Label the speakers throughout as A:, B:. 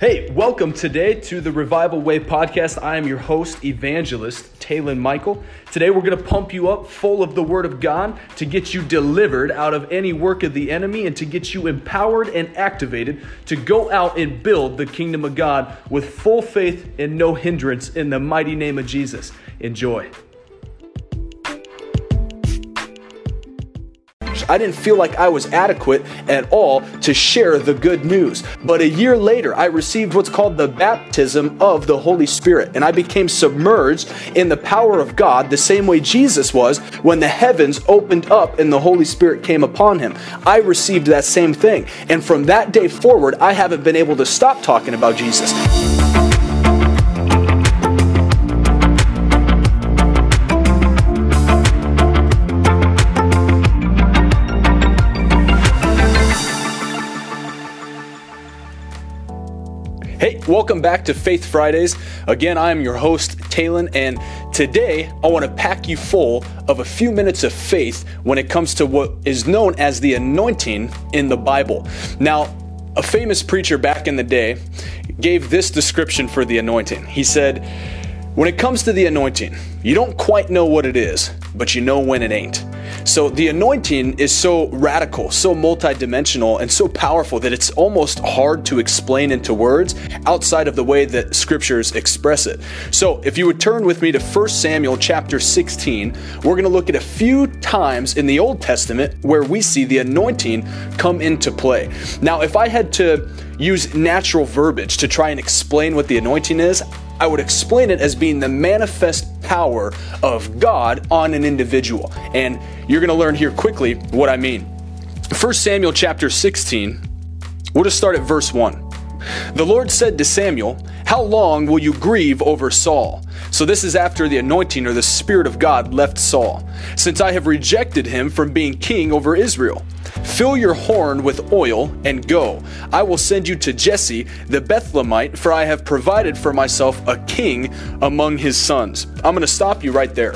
A: Hey, welcome today to the Revival Way podcast. I am your host, evangelist Talon Michael. Today we're going to pump you up full of the Word of God to get you delivered out of any work of the enemy and to get you empowered and activated to go out and build the kingdom of God with full faith and no hindrance in the mighty name of Jesus. Enjoy. I didn't feel like I was adequate at all to share the good news. But a year later, I received what's called the baptism of the Holy Spirit, and I became submerged in the power of God the same way Jesus was when the heavens opened up and the Holy Spirit came upon him. I received that same thing. And from that day forward, I haven't been able to stop talking about Jesus. Welcome back to Faith Fridays. Again, I am your host, Talon, and today I want to pack you full of a few minutes of faith when it comes to what is known as the anointing in the Bible. Now, a famous preacher back in the day gave this description for the anointing. He said, When it comes to the anointing, you don't quite know what it is, but you know when it ain't. So the anointing is so radical, so multidimensional, and so powerful that it's almost hard to explain into words outside of the way that scriptures express it. So if you would turn with me to 1 Samuel chapter 16, we're going to look at a few times in the Old Testament where we see the anointing come into play. Now, if I had to use natural verbiage to try and explain what the anointing is, I would explain it as being the manifest power of God on an individual. And you're going to learn here quickly what I mean. 1 Samuel chapter 16, we'll just start at verse 1. The Lord said to Samuel, How long will you grieve over Saul? So, this is after the anointing or the Spirit of God left Saul, since I have rejected him from being king over Israel. Fill your horn with oil and go. I will send you to Jesse the Bethlehemite, for I have provided for myself a king among his sons. I'm going to stop you right there.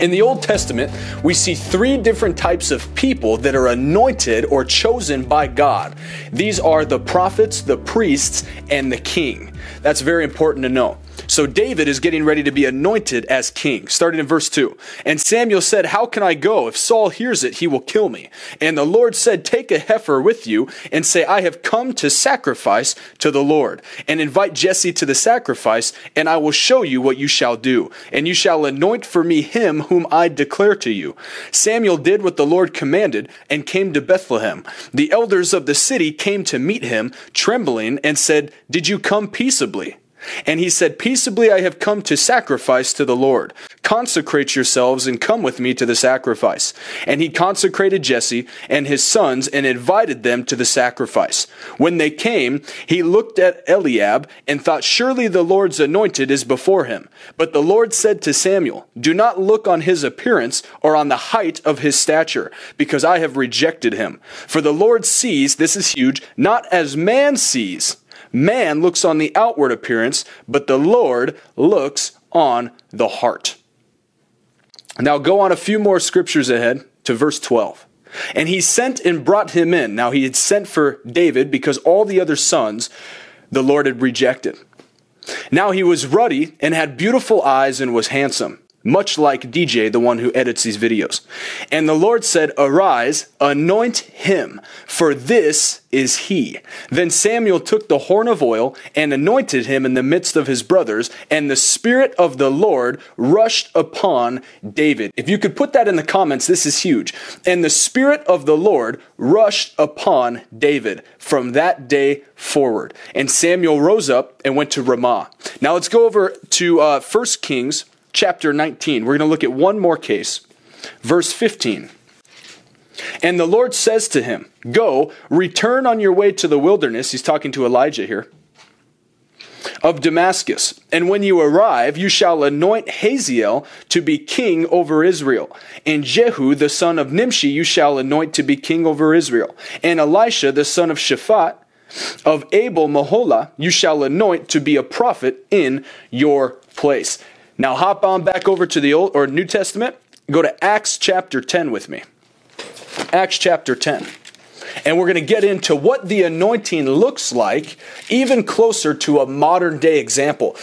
A: In the Old Testament, we see three different types of people that are anointed or chosen by God. These are the prophets, the priests, and the king. That's very important to know. So David is getting ready to be anointed as king, starting in verse 2. And Samuel said, How can I go? If Saul hears it, he will kill me. And the Lord said, Take a heifer with you and say, I have come to sacrifice to the Lord. And invite Jesse to the sacrifice, and I will show you what you shall do. And you shall anoint for me him whom I declare to you. Samuel did what the Lord commanded and came to Bethlehem. The elders of the city came to meet him, trembling, and said, Did you come peaceably? And he said, Peaceably I have come to sacrifice to the Lord. Consecrate yourselves and come with me to the sacrifice. And he consecrated Jesse and his sons and invited them to the sacrifice. When they came, he looked at Eliab and thought, Surely the Lord's anointed is before him. But the Lord said to Samuel, Do not look on his appearance or on the height of his stature, because I have rejected him. For the Lord sees, this is huge, not as man sees Man looks on the outward appearance, but the Lord looks on the heart. Now go on a few more scriptures ahead to verse 12. And he sent and brought him in. Now he had sent for David because all the other sons the Lord had rejected. Now he was ruddy and had beautiful eyes and was handsome much like DJ, the one who edits these videos. And the Lord said, Arise, anoint him, for this is he. Then Samuel took the horn of oil and anointed him in the midst of his brothers, and the Spirit of the Lord rushed upon David. If you could put that in the comments, this is huge. And the Spirit of the Lord rushed upon David from that day forward. And Samuel rose up and went to Ramah. Now let's go over to uh, 1 Kings chapter 19. We're going to look at one more case. Verse 15. And the Lord says to him, Go, return on your way to the wilderness. He's talking to Elijah here of Damascus. And when you arrive, you shall anoint Hazael to be king over Israel. And Jehu, the son of Nimshi, you shall anoint to be king over Israel. And Elisha, the son of Shaphat, of Abel Meholah, you shall anoint to be a prophet in your place. Now hop on back over to the Old or New Testament. Go to Acts chapter 10 with me. Acts chapter 10. And we're going to get into what the anointing looks like, even closer to a modern day example.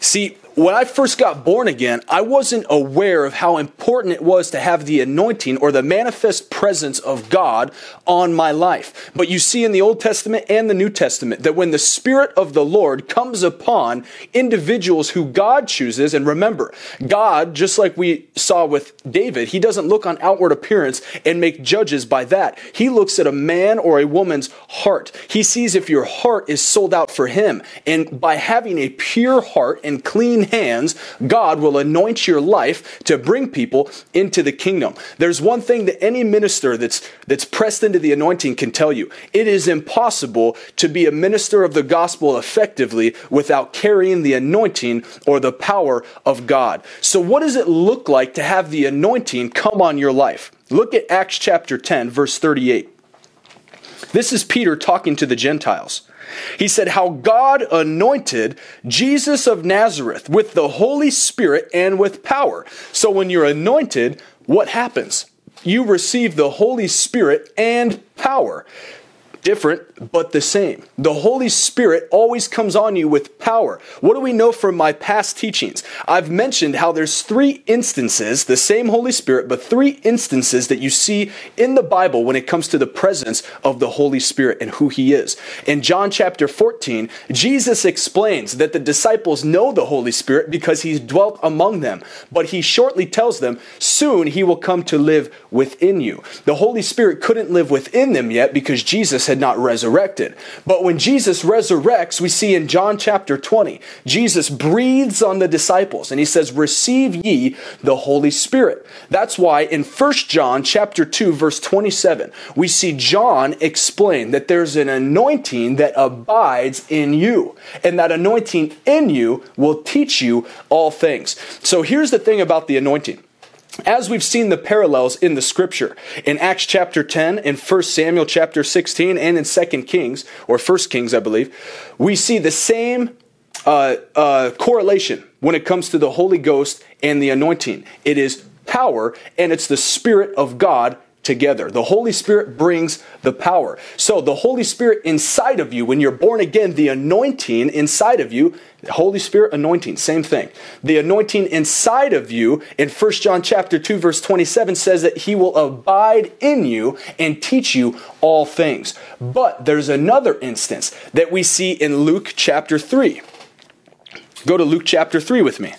A: See, when I first got born again, I wasn't aware of how important it was to have the anointing or the manifest presence of God on my life. But you see in the Old Testament and the New Testament that when the Spirit of the Lord comes upon individuals who God chooses, and remember, God, just like we saw with David, he doesn't look on outward appearance and make judges by that. He looks at a man or a woman's heart. He sees if your heart is sold out for him. And by having a pure heart and clean hands, God will anoint your life to bring people into the kingdom. There's one thing that any minister that's, that's pressed into the anointing can tell you. It is impossible to be a minister of the gospel effectively without carrying the anointing or the power of God. So what does it look like to have the anointing come on your life? Look at Acts chapter 10, verse 38. This is Peter talking to the Gentiles. He said, How God anointed Jesus of Nazareth with the Holy Spirit and with power. So when you're anointed, what happens? You receive the Holy Spirit and power different but the same. The Holy Spirit always comes on you with power. What do we know from my past teachings? I've mentioned how there's three instances, the same Holy Spirit, but three instances that you see in the Bible when it comes to the presence of the Holy Spirit and who he is. In John chapter 14, Jesus explains that the disciples know the Holy Spirit because he's dwelt among them, but he shortly tells them, soon he will come to live within you. The Holy Spirit couldn't live within them yet because Jesus had not resurrected. But when Jesus resurrects, we see in John chapter 20, Jesus breathes on the disciples and he says, Receive ye the Holy Spirit. That's why in 1 John chapter 2, verse 27, we see John explain that there's an anointing that abides in you. And that anointing in you will teach you all things. So here's the thing about the anointing as we've seen the parallels in the scripture in acts chapter 10 in 1 samuel chapter 16 and in 2 kings or 1 kings i believe we see the same uh, uh, correlation when it comes to the holy ghost and the anointing. It is power and it's the spirit of god together. The Holy Spirit brings the power. So, the Holy Spirit inside of you, when you're born again, the anointing inside of you, Holy Spirit anointing, same thing. The anointing inside of you in 1 John chapter 2 verse 27 says that he will abide in you and teach you all things. But there's another instance that we see in Luke chapter 3. Go to Luke chapter 3 with me.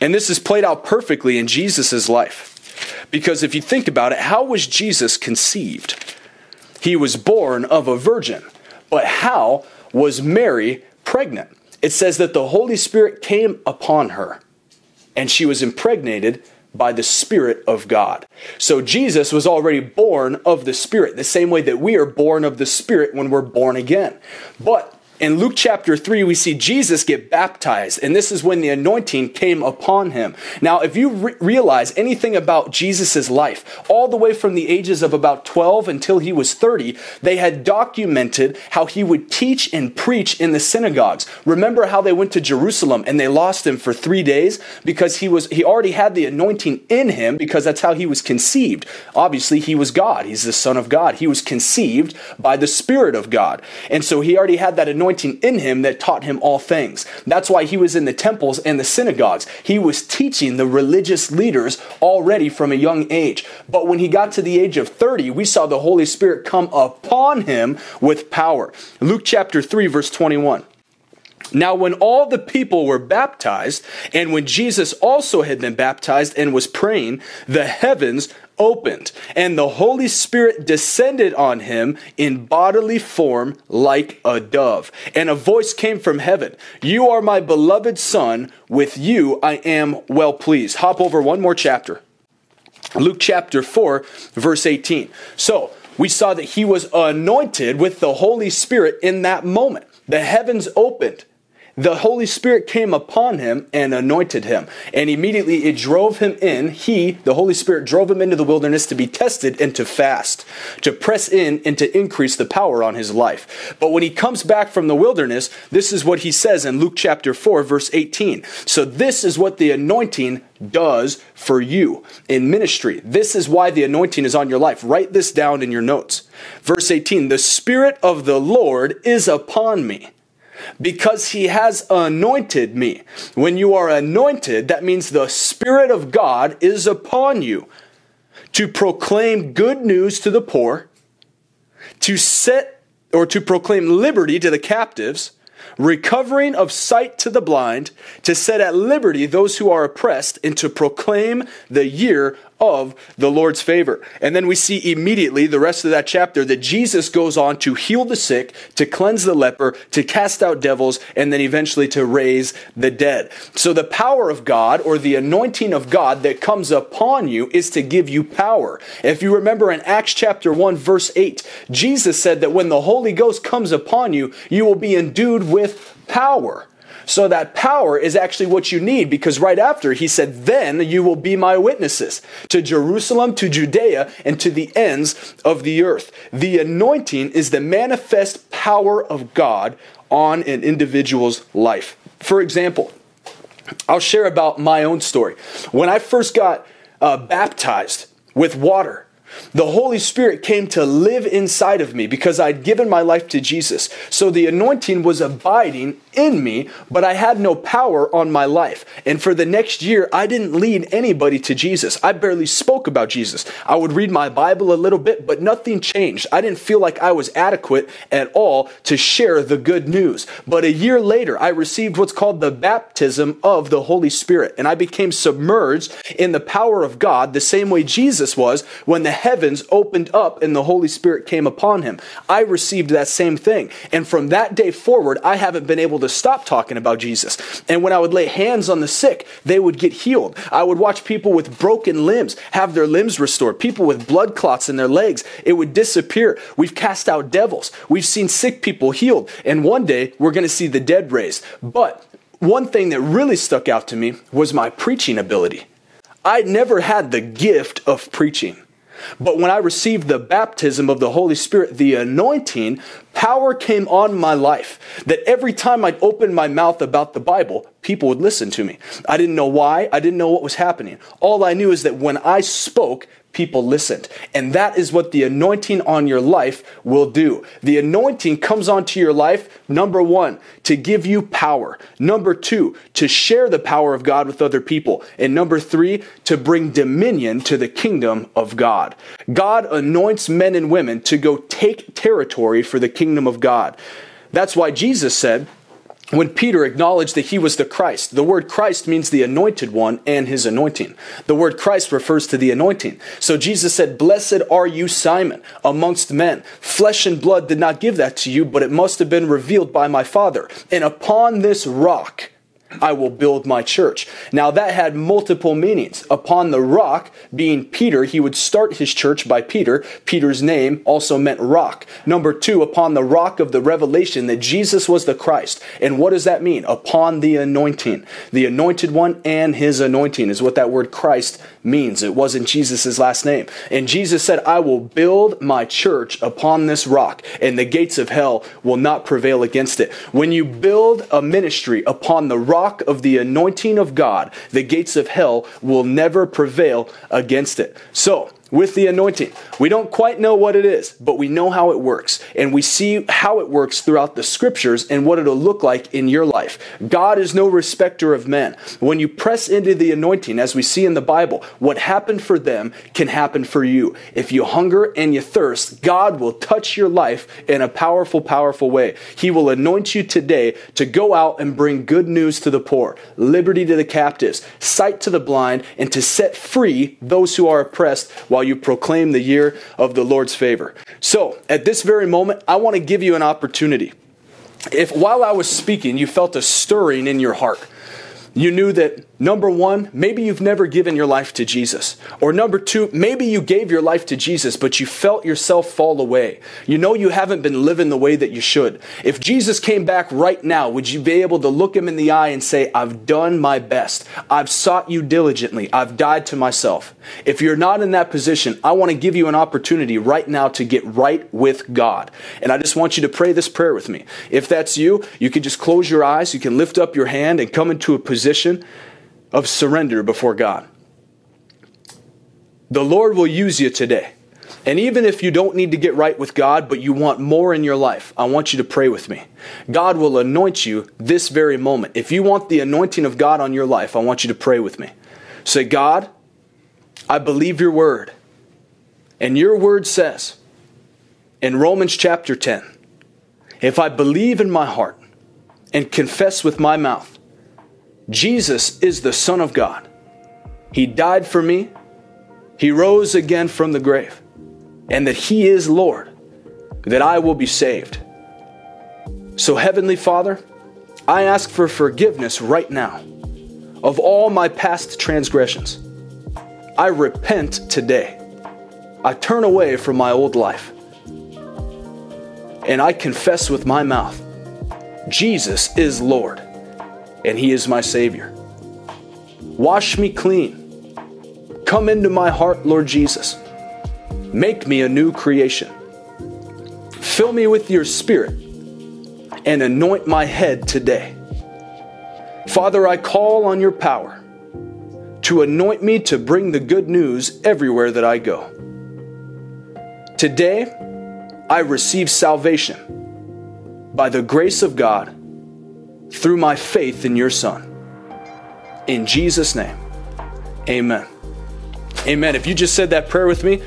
A: And this is played out perfectly in Jesus' life. Because if you think about it, how was Jesus conceived? He was born of a virgin. But how was Mary pregnant? It says that the Holy Spirit came upon her and she was impregnated by the Spirit of God. So Jesus was already born of the Spirit, the same way that we are born of the Spirit when we're born again. But in Luke chapter 3, we see Jesus get baptized, and this is when the anointing came upon him. Now, if you re- realize anything about Jesus' life, all the way from the ages of about 12 until he was 30, they had documented how he would teach and preach in the synagogues. Remember how they went to Jerusalem and they lost him for three days because he was he already had the anointing in him because that's how he was conceived. Obviously, he was God. He's the Son of God. He was conceived by the Spirit of God. And so he already had that anointing anointing in him that taught him all things. That's why he was in the temples and the synagogues. He was teaching the religious leaders already from a young age. But when he got to the age of 30, we saw the Holy Spirit come upon him with power. Luke chapter 3, verse 21. Now, when all the people were baptized, and when Jesus also had been baptized and was praying, the heavens opened, and the Holy Spirit descended on him in bodily form like a dove. And a voice came from heaven You are my beloved Son, with you I am well pleased. Hop over one more chapter. Luke chapter 4, verse 18. So, we saw that he was anointed with the Holy Spirit in that moment. The heavens opened the Holy Spirit came upon him and anointed him. And immediately it drove him in. He, the Holy Spirit, drove him into the wilderness to be tested and to fast, to press in and to increase the power on his life. But when he comes back from the wilderness, this is what he says in Luke chapter 4, verse 18. So this is what the anointing does for you in ministry. This is why the anointing is on your life. Write this down in your notes. Verse 18 The Spirit of the Lord is upon me because he has anointed me. When you are anointed, that means the Spirit of God is upon you to proclaim good news to the poor, to set or to proclaim liberty to the captives, recovering of sight to the blind, to set at liberty those who are oppressed, and to proclaim the year of the Lord's favor. And then we see immediately the rest of that chapter that Jesus goes on to heal the sick, to cleanse the leper, to cast out devils, and then eventually to raise the dead. So the power of God or the anointing of God that comes upon you is to give you power. If you remember in Acts chapter 1 verse 8, Jesus said that when the Holy Ghost comes upon you, you will be endued with power. So that power is actually what you need because right after he said, Then you will be my witnesses to Jerusalem, to Judea, and to the ends of the earth. The anointing is the manifest power of God on an individual's life. For example, I'll share about my own story. When I first got uh, baptized with water, the Holy Spirit came to live inside of me because I'd given my life to Jesus. So the anointing was abiding in me, but I had no power on my life. And for the next year, I didn't lead anybody to Jesus. I barely spoke about Jesus. I would read my Bible a little bit, but nothing changed. I didn't feel like I was adequate at all to share the good news. But a year later, I received what's called the baptism of the Holy Spirit, and I became submerged in the power of God the same way Jesus was when the heavens opened up and the Holy Spirit came upon him. I received that same thing. And from that day forward, I haven't been able to stop talking about Jesus. And when I would lay hands on the sick, they would get healed. I would watch people with broken limbs have their limbs restored, people with blood clots in their legs, it would disappear. We've cast out devils, we've seen sick people healed, and one day we're going to see the dead raised. But one thing that really stuck out to me was my preaching ability. I'd never had the gift of preaching. But when I received the baptism of the Holy Spirit, the anointing, power came on my life that every time I'd open my mouth about the Bible, people would listen to me. I didn't know why, I didn't know what was happening. All I knew is that when I spoke, people listened. And that is what the anointing on your life will do. The anointing comes onto your life, number one, to give you power. Number two, to share the power of God with other people. And number three, to bring dominion to the kingdom of God. God anoints men and women to go take territory for the kingdom of God. That's why Jesus said, when Peter acknowledged that he was the Christ, the word Christ means the anointed one and his anointing. The word Christ refers to the anointing. So Jesus said, Blessed are you, Simon, amongst men. Flesh and blood did not give that to you, but it must have been revealed by my Father. And upon this rock, I will build my church. Now that had multiple meanings. Upon the rock, being Peter, he would start his church by Peter. Peter's name also meant rock. Number two, upon the rock of the revelation that Jesus was the Christ. And what does that mean? Upon the anointing. The anointed one and his anointing is what that word Christ means. It wasn't Jesus' last name. And Jesus said, I will build my church upon this rock, and the gates of hell will not prevail against it. When you build a ministry upon the rock, rock of the anointing of God, the gates of hell will never prevail against it. So, with the anointing. We don't quite know what it is, but we know how it works. And we see how it works throughout the scriptures and what it'll look like in your life. God is no respecter of men. When you press into the anointing, as we see in the Bible, what happened for them can happen for you. If you hunger and you thirst, God will touch your life in a powerful, powerful way. He will anoint you today to go out and bring good news to the poor, liberty to the captives, sight to the blind, and to set free those who are oppressed while while you proclaim the year of the Lord's favor. So, at this very moment, I want to give you an opportunity. If while I was speaking, you felt a stirring in your heart, you knew that Number one, maybe you've never given your life to Jesus. Or number two, maybe you gave your life to Jesus, but you felt yourself fall away. You know you haven't been living the way that you should. If Jesus came back right now, would you be able to look him in the eye and say, I've done my best. I've sought you diligently. I've died to myself. If you're not in that position, I want to give you an opportunity right now to get right with God. And I just want you to pray this prayer with me. If that's you, you can just close your eyes. You can lift up your hand and come into a position of surrender before God. The Lord will use you today. And even if you don't need to get right with God, but you want more in your life, I want you to pray with me. God will anoint you this very moment. If you want the anointing of God on your life, I want you to pray with me. Say, God, I believe your word. And your word says in Romans chapter 10 if I believe in my heart and confess with my mouth Jesus is the Son of God. He died for me, He rose again from the grave, and that He is Lord, that I will be saved. So, Heavenly Father, I ask for forgiveness right now of all my past transgressions. I repent today. I turn away from my old life. And I confess with my mouth Jesus is Lord and He is my Savior. Wash me clean. Come into my heart, Lord Jesus. Make me a new creation. Fill me with your Spirit and anoint my head today. Father, I call on your power to anoint me to bring the good news everywhere that I go. Today, I receive salvation by the grace of God through my faith in your Son. In Jesus' name, amen. Amen. If you just said that prayer with me,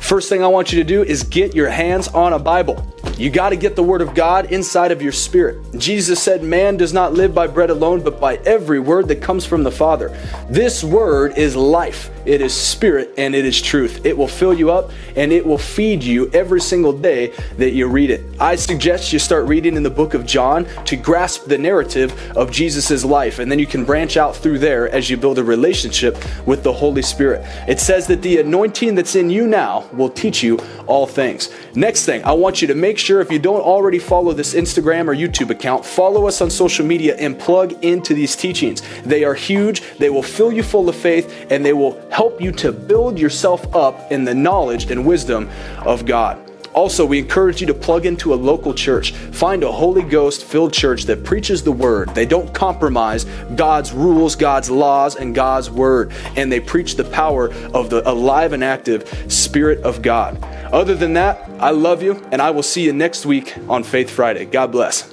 A: first thing I want you to do is get your hands on a Bible. You got to get the Word of God inside of your spirit. Jesus said, Man does not live by bread alone, but by every word that comes from the Father. This Word is life, it is spirit, and it is truth. It will fill you up and it will feed you every single day that you read it. I suggest you start reading in the book of John to grasp the narrative of Jesus' life, and then you can branch out through there as you build a relationship with the Holy Spirit. It says that the anointing that's in you now will teach you all things. Next thing, I want you to make sure if you don't already follow this Instagram or YouTube account, follow us on social media and plug into these teachings. They are huge, they will fill you full of faith, and they will help you to build yourself up in the knowledge and wisdom of God. Also, we encourage you to plug into a local church. Find a Holy Ghost filled church that preaches the word. They don't compromise God's rules, God's laws, and God's word. And they preach the power of the alive and active Spirit of God. Other than that, I love you, and I will see you next week on Faith Friday. God bless.